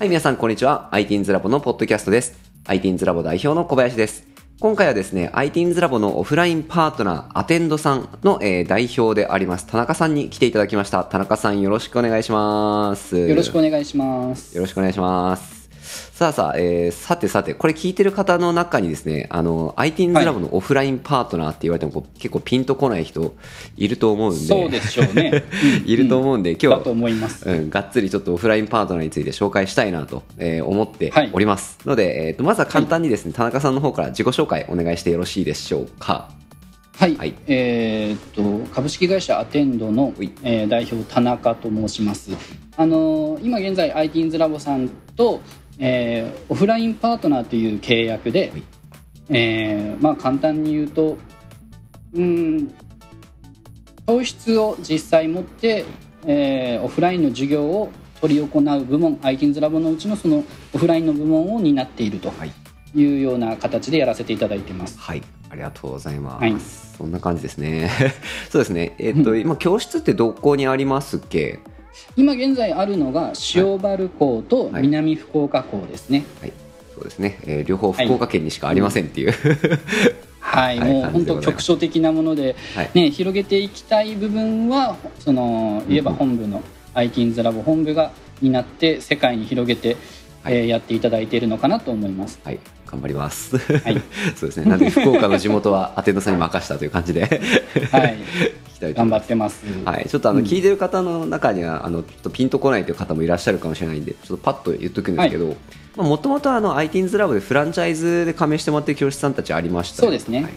はい、皆さん、こんにちは。ITINS ラボのポッドキャストです。ITINS ラボ代表の小林です。今回はですね、ITINS ラボのオフラインパートナー、アテンドさんの、えー代表であります、田中さんに来ていただきました。田中さん、よろしくお願いします。よろしくお願いします。よろしくお願いします。さあさあ、えーさてさて、これ聞いてる方の中にですね、あの、ITINS はいラボのオフラインパートナーって言われてもこう結構ピンとこない人いると思うんで、そうでしょうね。いると思うんで、今日はだと思います。うん、がっつりちょっとオフラインパートナーについて紹介したいなと、えー思ってはいおります。ので、えーと、まずは簡単にですね、田中さんの方から自己紹介お願いしてよろしいでしょうか。はい、はいえーっと株式会社アテンドのえー代表田中と申します。あのー今現在 ITINS ラボさんと、えーオフラインパートナーという契約で、はいえーまあ簡単に言うと、うん、教室を実際持って、えーオフラインの授業を取り行う部門 ITINS ラボのうちのそのオフラインの部門を担っているとはい。いうような形でやらせていただいてます。はい。ありがとうございます。はいそんな感じですね。そうですね。えっ、と、今、教室ってどこにありますっけ？今現在あるのが塩原港とはい南福岡港ですねはい。そうですね。えー両方福岡県にしかありませんっていう。はい、はい もう本当局所的なもので、はい。ね、広げていきたい部分はその言えば本部の ITINS ラボ本部が担って世界に広げて、はい。えーやっていただいているのかなと思います。はい。頑張ります。はい、そうですね。なんで、福岡の地元はアテンドさんに任したという感じで、はい、頑張ってます、はい、ちょっとあのうん。聞いてる方の中には、あのちょっとピンとこないという方もいらっしゃるかもしれないんで、ちょっとパッと言っとくんですけど、もともと ITINS ラボでフランチャイズで加盟してもらってる教室さんたちありましたよそうですね。はいはい。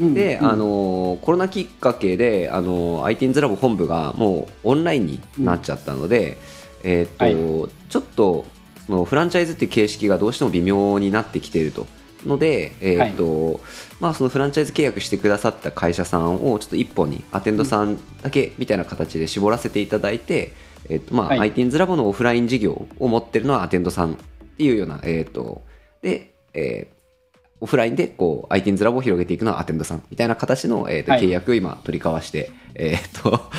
うんで、うん。あのコロナきっかけで、あの ITINS ラボ本部がもうオンラインになっちゃったので、えーっとちょっとそのフランチャイズっていう形式がどうしても微妙になってきていると。ので、えとまあ、そのフランチャイズ契約してくださった会社さんをちょっと一本にアテンドさんだけみたいな形で絞らせていただいて、えとまあはい。ITINS ラボのオフライン事業を持ってるのはアテンドさんっていうような、えーっとで、えーオフラインでこう ITINS ラボを広げていくのはアテンドさんみたいな形の、えーとはい。契約を今取り交わして、えー、と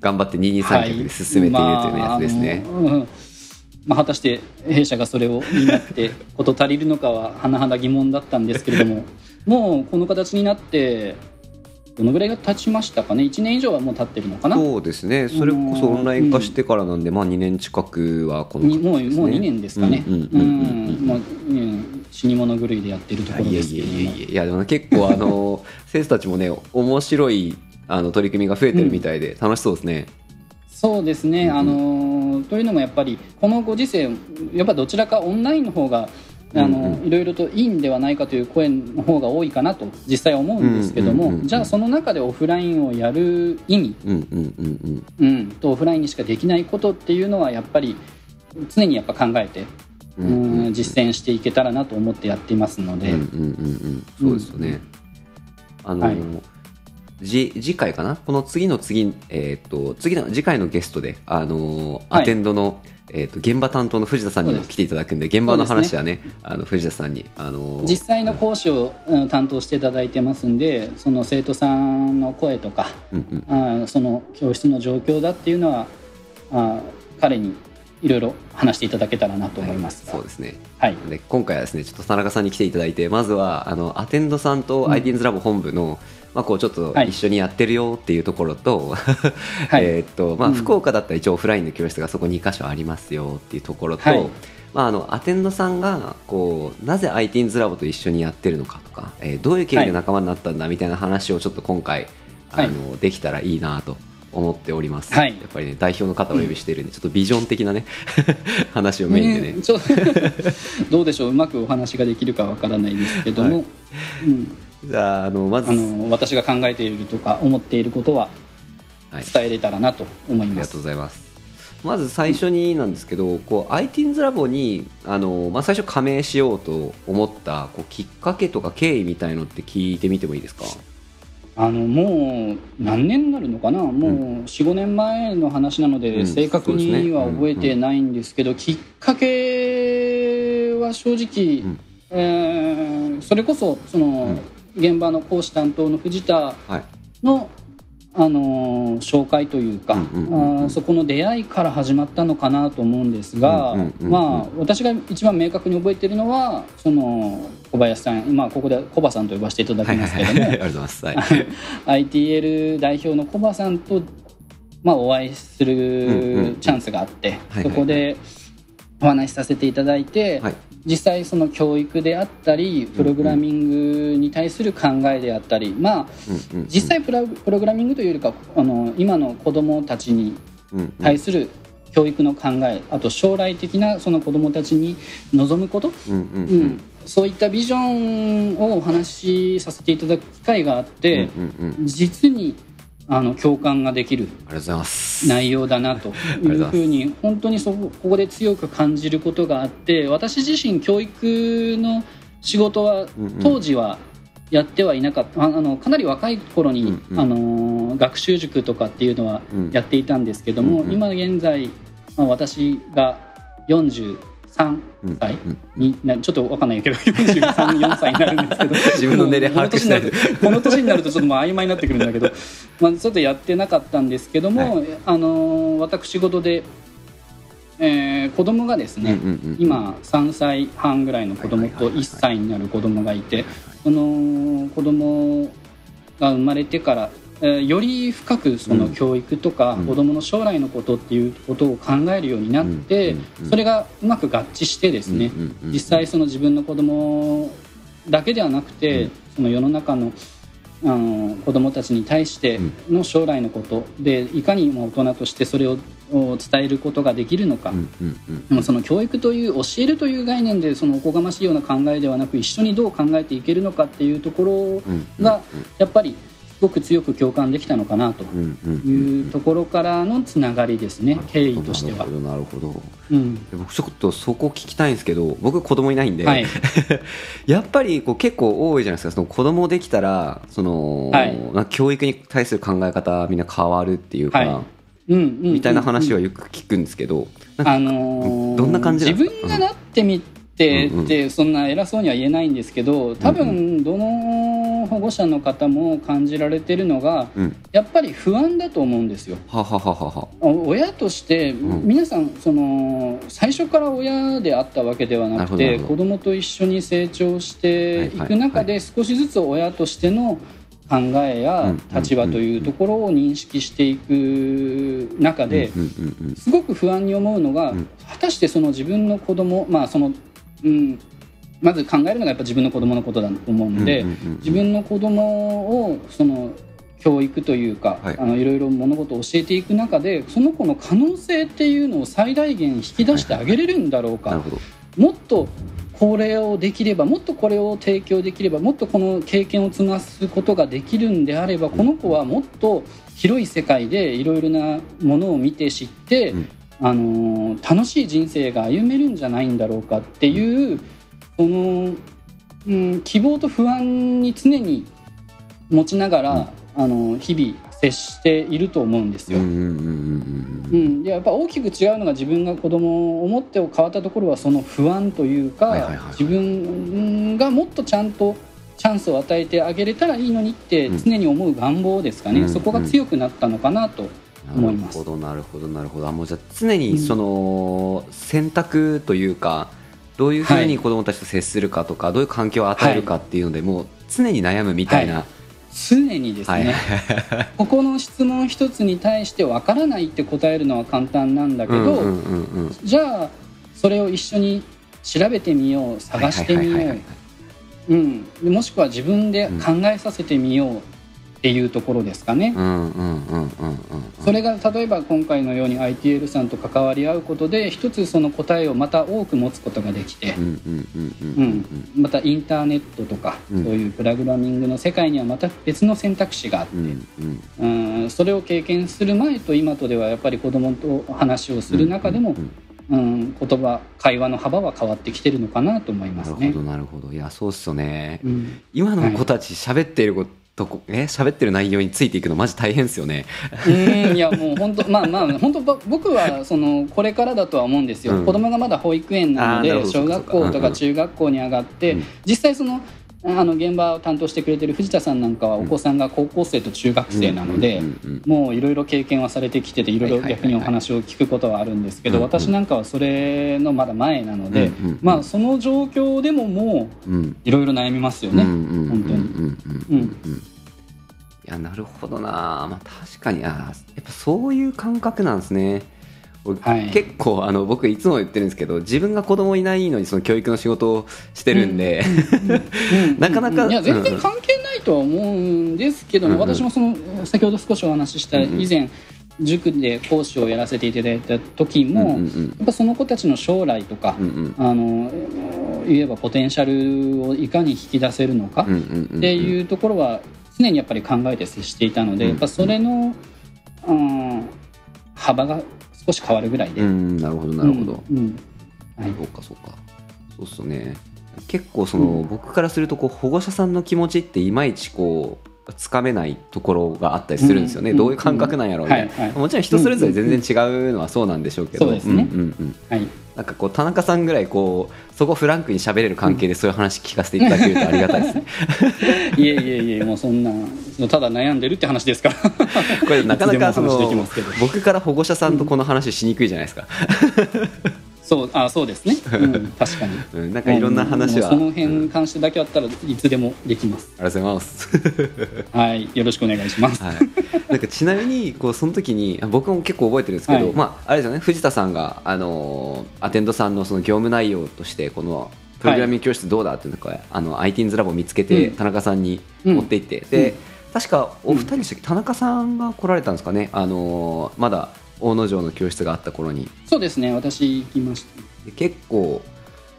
頑張って二人三脚で進めているというやつですね。まああのうんまあ、果たして弊社がそれを担って 事足りるのかは甚だ疑問だったんですけれども もうこの形になってどのぐらいが経ちましたかね？1年以上はもう経ってるのかな？そうですね。それこそオンライン化してからなんで、まあ、2年近くはこのにもう形ですね。もう2年ですかね。死に物狂いでやってるところいやですけども。いやいやいやいやでも結構あの 生徒たちもね面白いあの取り組みが増えてるみたいで楽しそうですね。そうですね、うんあのというのもやっぱりこのご時世やっぱどちらかオンラインの方があの、うんうん。いろいろといいんではないかという声の方が多いかなと実際思うんですけども、じゃあその中でオフラインをやる意味、うんとオフラインにしかできないことっていうのはやっぱり常にやっぱ考えて、ううんうん。実践していけたらなと思ってやっていますので、うんうんうん。うん。そうですよね。あの、はいじ次回かな？この次の次、えっ、と、次の、次回のゲストで、あの、はい。アテンドの、えっ、と、現場担当の藤田さんにも来ていただくんで、現場の話はね、あの、藤田さんに、あの、実際の講師を、うん担当していただいてますんでその生徒さんの声とかうんうん、あその教室の状況だっていうのはあ彼にいろいろ話していただけたらなと思いますが。そうですね。はい、で今回はですねちょっと田中さんに来ていただいてまずはあのアテンドさんとうん ITINS ラボ本部の、まあ、こうちょっとはい。一緒にやってるよっていうところと, はい。えーっとまあ、うん。福岡だったら一応オフラインの教室がそこ2箇所ありますよっていうところと、はい。まあ、あのアテンドさんがこうなぜ ITINS ラボと一緒にやってるのかとか、えーどういう経緯で仲間になったんだみたいな話をちょっと今回、はい。あのできたらいいなと思っております、はい。やっぱりね代表の方をお呼びしているんで、ちょっとビジョン的なね 話をメインでね。ねちょ どうでしょう？うまくお話ができるかわからないですけども、はうん、じゃああのまず。あの私が考えているとか思っていることははい。伝えれたらなと思いありがます。とうございます。まず最初になんですけど、こう ITINS ラボにあの、まあ、最初加盟しようと思ったこうきっかけとか経緯みたいのって聞いてみてもいいですか？あのもう何年になるのかな、もう45年前の話なので、うん。正確には覚えてないんですけど、きっかけは正直、うん。えーそれこそその、現場の講師担当の藤田はい。のあの紹介というか、うんうんそこの出会いから始まったのかなと思うんですが、うんうんうんうんまあ私が一番明確に覚えているのはその小林さん、まあ、ここでコバさんと呼ばせていただきますけども、ありがとうございます。はい。ITL 代表のコバさんと、まあ、お会いすうんうんうん。るチャンスがあって、はいはい。そこでお話しさせていただいて、はい。実際その教育であったりプログラミングに対する考えであったり、まあうんうんうん。実際プログラミングというよりかあの今の子どもたちに対する教育の考えあと将来的なその子どもたちに望むこと、うんうんううんん。そういったビジョンをお話しさせていただく機会があって、うんうんうん。実にあの共感ができる内容だなと いうふうに本当にそこここで強く感じることがあって私自身教育の仕事は当時はやってはいなかった、あのかなり若い頃に、あの学習塾とかっていうのはやっていたんですけども、今現在、まあ、私が40 3歳？にな、ちょっと分かんないけど434歳になるんですけど。自分の年齢把握しない。この年になるとちょっとまあ曖昧になってくるんだけど、まあ、ちょっとやってなかったんですけども、はい、あの私事で、えー、子供がですね、今3歳半ぐらいの子供と1歳になる子供がいて、はい、はい、の子供が生まれてからより深くそのうん教育とかうん。子供の将来のことっていうことを考えるようになって、それがうまく合致してですね、実際その自分の子供だけではなくて、うん。その世の中のあの子供たちに対しての将来のことでいかにも大人としてそれをお伝えることができるのか、でもその教育という教えるという概念でそのおこがましいような考えではなく一緒にどう考えていけるのかっていうところうん。がやっぱりすごく強く共感できたのかなとうんうんうんいうところからのつながりですね経緯としては。なるほ。どうん。で僕ちょっとそこ聞きたいんですけど僕子供いないんで、はい。やっぱりこう結構多いじゃないですか。その子供できたらその、はい。な教育に対する考え方みんな変わるっていうか、はい。うんうんうん。みたいな話はよく聞くんですけど、あのーどんな感じ自ですか分がなってみてうんうん。ってそんな偉そうには言えないんですけど多う分どの保護者の方も感じられてるのがうん。やっぱり不安だと思うんですよ。はははは親として、ん。皆さんその最初から親であったわけではなくて子供と一緒に成長していく中で少しずつ親としての考えやうん立場というところを認識していく中ですごく不安に思うのが、うん。果たしてその自分の子供まあその、うん、まず考えるのがやっぱ自分の子供のことだと思うので、自分の子供をその教育というか、はい。い、あのいろいろ物事を教えていく中でその子の可能性っていうのを最大限引き出してあげれるんだろうか、もっとこれをできればもっとこれを提供できればもっとこの経験を積ますことができるんであればこの子はもっと広い世界でいろいろなものを見て知って、うん。あのー楽しい人生が歩めるんじゃないんだろうかっていうその、うん、希望と不安に常に持ちながら、あの日々接していると思うんですよ。やっぱ大きく違うのが自分が子供を持って変わったところはその不安というか、自分がもっとちゃんとチャンスを与えてあげれたらいいのにってうん。常に思う願望ですかね、うんそこが強くなったのかなと思います。なるほどなるほどなるほど。あもうじゃあ常にその選択というかどういうふうに子供たちと接するかとか、どういう環境を与えるかっていうので、もう常に悩むみたいな、常にですはい。ね、ここの質問一つに対してわからないって答えるのは簡単なんだけど、うんうんうんうん。じゃあそれを一緒に調べてみよう探してみよはいはいはいううん、でもしくは自分で考えさせてみようっていうところですかね。それが例えば今回のように ITL さんと関わり合うことで一つその答えをまた多く持つことができてまたインターネットとか、うん。そういうプログラミングの世界にはまた別の選択肢があって、うんうんうん、それを経験する前と今とではやっぱり子供と話をする中でも、うんうんうん、言葉会話の幅は変わってきてるのかなと思いますね。なるほ。どなるほど。いやそうっすよね、うん。今の子たち喋ってることこえ喋ってる内容についていくのマジ大変ですよね。うんいやもう本当まあまあ本当ぼ僕はそのこれからだとは思うんですよ、うん。子供がまだ保育園なので小学校とか中学校に上がって、うん。実際そのあの現場を担当してくれてる藤田さんなんかはお子さんが高校生と中学生なので、もういろいろ経験はされてきてていろいろ逆にお話を聞くことはあるんですけど、私なんかはそれのまだ前なので、まあその状況でももういろいろ悩みますよね、本当に。いやなるほどな、まあ、確かにあやっぱそういう感覚なんですね。はい、結構あの僕いつも言ってるんですけど自分が子供いないのにその教育の仕事をしてるんで、なかなか、いや全然関係ないとは思うんですけど、うんうん、私もその先ほど少しお話しした以前、うんうん塾で講師をやらせていただいた時も、うんうんうん、やっぱその子たちの将来とか、うんうん、あの言えばポテンシャルをいかに引き出せるのかっていうところは常にやっぱり考えて接していたので、やっぱそれの、うん、幅が少し変わるぐらいで。うん、なるほどなるほど。うん、はい、そうかそうか。そうっすね。結構その、うん、僕からするとこう保護者さんの気持ちっていまいちこうつかめないところがあったりするんですよね、うん、どういう感覚なんやろうね、はいはい、もちろん人それぞれ全然違うのはそうなんでしょうけど、なんかこう田中さんぐらいこうそこフランクに喋れる関係でそういう話聞かせていただけるとありがたいですね。いえいえいえもうそんなただ悩んでるって話ですから。これなかなかその僕から保護者さんとこの話しにくいじゃないですかそうあそうですね、うん、確かに、うん、なんかいろんな話は、その辺に関してだけあったらいつでもできます、ありがとうございます。はいよろしくお願いします、はい、なんかちなみにこうその時に僕も結構覚えてるんですけど、はい、まああれですよね。藤田さんがあのアテンドさんのその業務内容としてこのプログラミング教室どうだっていうのか、あの ITINS ラボを見つけて田中さんに持って行って、うん、で、確かお二人でしたっけ、田中さんが来られたんですかね？あのまだ大野城の教室があった頃に。そうですね私行きました。結構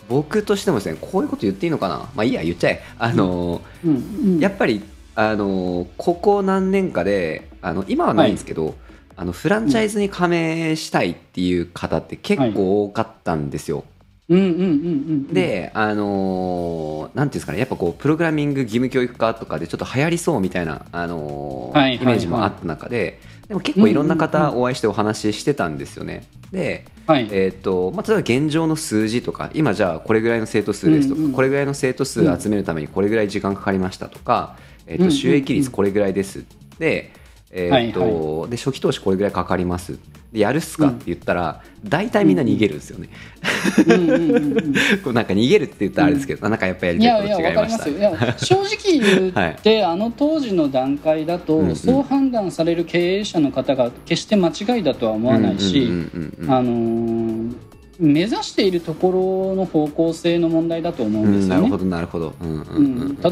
僕としてもですねこういうこと言っていいのかな。まあいいや言っちゃえ。あの、うんうんうん、やっぱりあのここ何年かであの今はないんですけど、はい、あのフランチャイズに加盟したいっていう方って結構多かったんですよ、はいで、あのー、なんていうんですかね、やっぱこう、プログラミング義務教育化とかでちょっと流行りそうみたいな、あのーはい、イメージもあった中で、でも結構いろんな方お会いしてお話ししてたんですよね。で、はい、えーとまあ、例えば現状の数字とか今じゃあこれぐらいの生徒数ですとか、うんうん、これぐらいの生徒数集めるためにこれぐらい時間かかりましたとか、えー、と収益率これぐらいです、でえーと、はいはい、で初期投資これぐらいかかります。でやるっすかって言ったら、うん、大体みんな逃げるんですよね。なんか逃げるって言ったらあれですけど、うん、なんかやっぱやりたいこと違いました。いや正直言って、はい、あの当時の段階だと、うんうん、そう判断される経営者の方が決して間違いだとは思わないし、あのー目指しているところの方向性の問題だと思うんですよね。なるほどなるほど、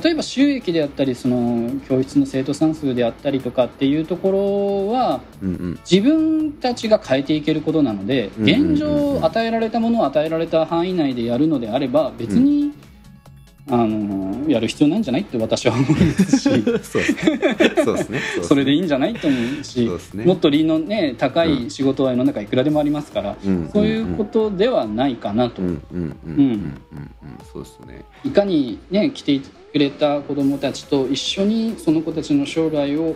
例えば収益であったりその教室の生徒さん数であったりとかっていうところは、うんうん、自分たちが変えていけることなので現状与えられたものを与えられた範囲内でやるのであれば別に、あのやる必要ないんじゃないって私は思うんですし そうですね。それでいいんじゃないと思うし、ね、もっと利の、ね、高い仕事は世の中いくらでもありますから、うん、そういうことではないかなと。いかに、ね、来てくれた子どもたちと一緒にその子たちの将来を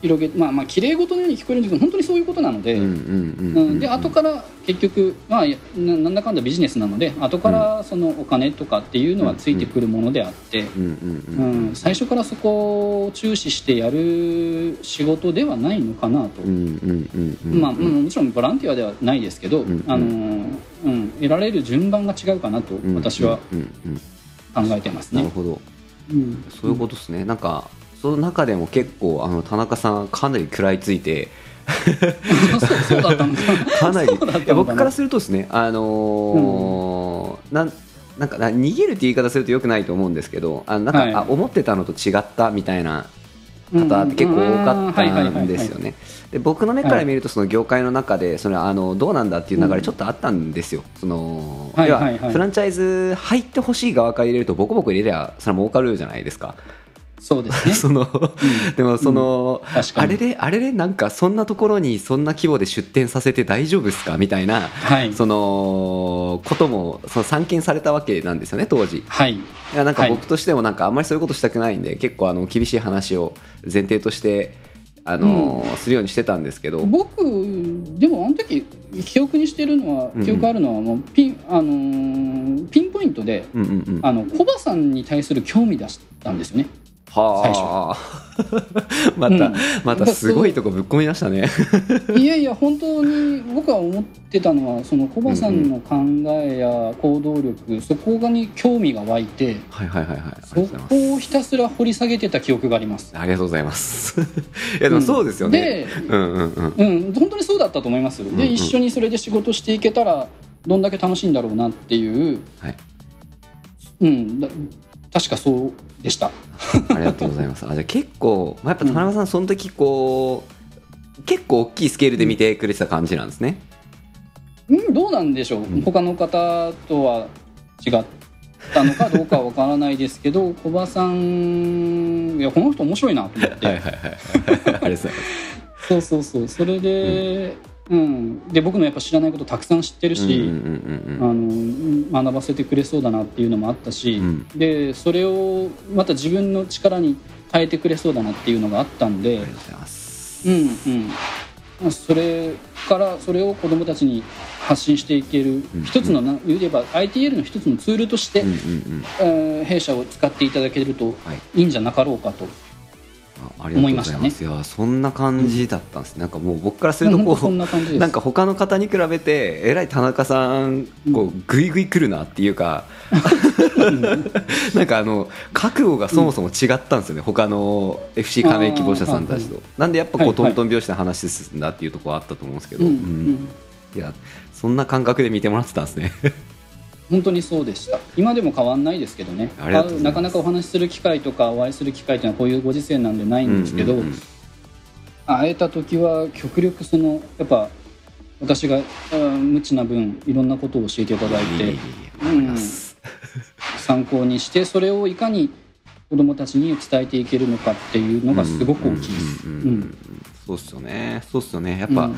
広げまあまあ綺麗事のように聞こえるんですけど本当にそういうことなのでで後から結局、まあ、なんだかんだビジネスなので後からそのお金とかっていうのはついてくるものであって最初からそこを注視してやる仕事ではないのかなと。まあもちろんボランティアではないですけどあの、うん、得られる順番が違うかなと私は考えてますね。なるほど、うん、そういうことですね、なんかその中でも結構あの田中さんかなり食らいついてそうだったん かなり僕からするとですねあのーうん、なんなんか逃げるって言い方するとよくないと思うんですけどあなんか、はい、あ思ってたのと違ったみたいな方って結構多かったんですよね。で僕の目から見るとその業界の中でそれあのどうなんだっていう流れちょっとあったんですよ。その要はフランチャイズ入ってほしい側から入れるとボコボコ入れりゃそれは儲かるじゃないですか。そうですね。その、うん、でもその、うん、あれであれでなんかそんなところにそんな規模で出店させて大丈夫ですか？みたいな、はい、そのこともその散見されたわけなんですよね当時。はい、いやなんか僕としてもなんかあんまりそういうことしたくないんで、結構あの厳しい話を前提としてあのーするようにしてたんですけど。僕でもあの時記憶にしてるのはうんうん。記憶あるのはもうピン,、あのーピンポイントでうんうんうん。あのコバさんに対する興味出したんですよね。はあ。また、うん。またすごいとこぶっ込みましたね。いやいや本当に僕は思ってたのはそのコバさんの考えや行動力、そこがに興味が湧いてはいはいはいはい。ありがそこをひたすら掘り下げてた記憶があります。ありがとうございます。いやでもそうですよね、で、うんうんうん。うん、本当にそうだったと思います。んうん。で一緒にそれで仕事していけたらどんだけ楽しいんだろうなっていう、はい。うん、だ確かそうでした。ありがとうございます。あじゃあ結構、まあ、やっぱ田中さん、その時こう結構大きいスケールで見てくれてた感じなんですね。うん、どうなんでしょう、うん他の方とは違ったのかどうかは分からないですけど小葉さんいやこの人面白いなと思って、はいはいはい。ありがとうございます。そうそうそうそれで、うん。で僕のやっぱ知らないことたくさん知ってるし、学ばせてくれそうだなっていうのもあったし、うん。でそれをまた自分の力に変えてくれそうだなっていうのがあったんでうんそれからそれを子どもたちに発信していけるうん一つのな言えば ITL の一つのツールとして、うんうんうん。えー弊社を使っていただけるとはい。いいんじゃなかろうかと、あありがとうございます。いやそんな感じだったんです。なんかもう僕からするとこう。本当そんなんか他の方に比べてえらい田中さんこうグイグイ来るなっていうか なんかあの覚悟がそもそも違ったんですよね、他の FC 加盟希望者さんたちと、なんでやっぱこう、はいはいトントン拍子で話で進んだっていうところあったと思うんですけど、うんううんん。いやそんな感覚で見てもらってたんですね本当にそうでした。今でも変わんないですけどね。なかなかお話しする機会とかお会いする機会っていうのはこういうご時世なんでないんですけど、うんうんうん。会えた時は極力そのやっぱ私がうん無知な分いろんなことを教えていただいていえいえいえわかります。参考にしてそれをいかに子どもたちに伝えていけるのかっていうのがすごく大きいです。うんうんうんうん。うん。そうっすよね。そうっすよね。やっぱ、うん。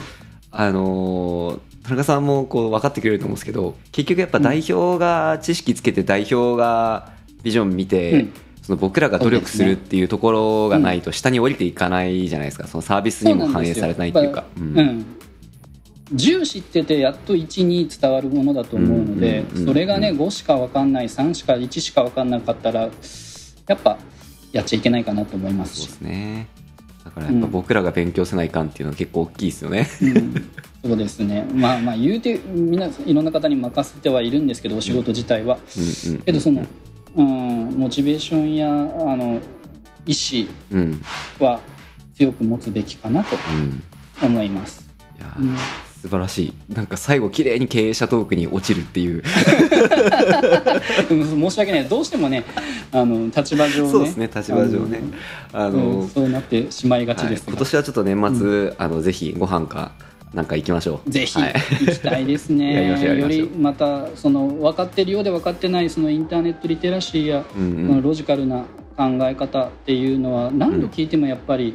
あのー田中さんもこう分かってくれると思うんですけど結局やっぱ代表が知識つけて代表がビジョン見て、うん。その僕らが努力するっていうところがないと下に降りていかないじゃないですか。そのサービスにも反映されないっていうか。そうなんですよ。やっぱうん。10知っててやっと1に伝わるものだと思うので、それがね5しか分かんない3しか1しか分かんなかったらやっぱやっちゃいけないかなと思いますし。そうで、すねだからやっぱ僕らが勉強せないかんっていうのは結構大きいですよね、うん、そうですね。まあまあ言うてみんないろんな方に任せてはいるんですけどお仕事自体は、うんうんけどその、うん、モチベーションやあの意志うん。は強く持つべきかなとうん。思います。いや、うん素晴らしい。なんか最後綺麗に経営者トークに落ちるっていう。うん申し訳ない。どうしてもねあの立場上ね。そうですね立場上ね。ああのの、うんそうなってしまいがちはいですが、今年はちょっと年末、あのぜひご飯かなんか行きましょう。ぜひはい、行きたいですね。よましょうりまたその分かってるようで分かってないそのインターネットリテラシーや、うんうん。ロジカルな考え方っていうのは何度聞いてもやっぱり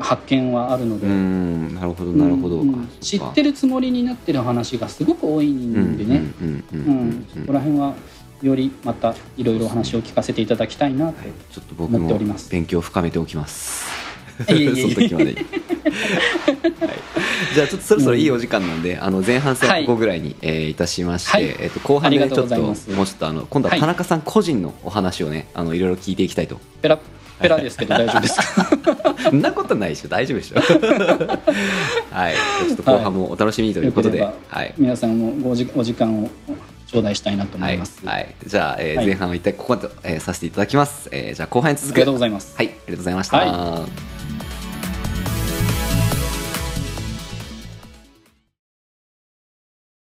発見はあるので、うんなるほどなるほど、うんうん知ってるるつもりになってる話がすごく多いんでね、うんうんううんうんんそこら辺はよりまたいろいろお話を聞かせていただきたいなと、ちょっと僕思ってもおります勉強を深めておきます。その時までに、はい、じゃあちょっとそろそろいいお時間なんで、あの前半戦はここぐらいに、えーいたしまして、はいえっと後半でちょっともうちょっとあの今度は田中さん個人のお話をねあのいろいろ聞いていきたいと。ペラですけど大丈夫ですか？そんなことないでしょ。大丈夫でしょ。はい。ちょっと後半もお楽しみにということで、はい。皆さんもごじお時間を頂戴したいなと思はいいます、はい、じゃあ、えーはい。前半は一体ここまで、えーさせていただきます、えーじゃあ後半に続くありがとうございます。はい。ありがとうございました、は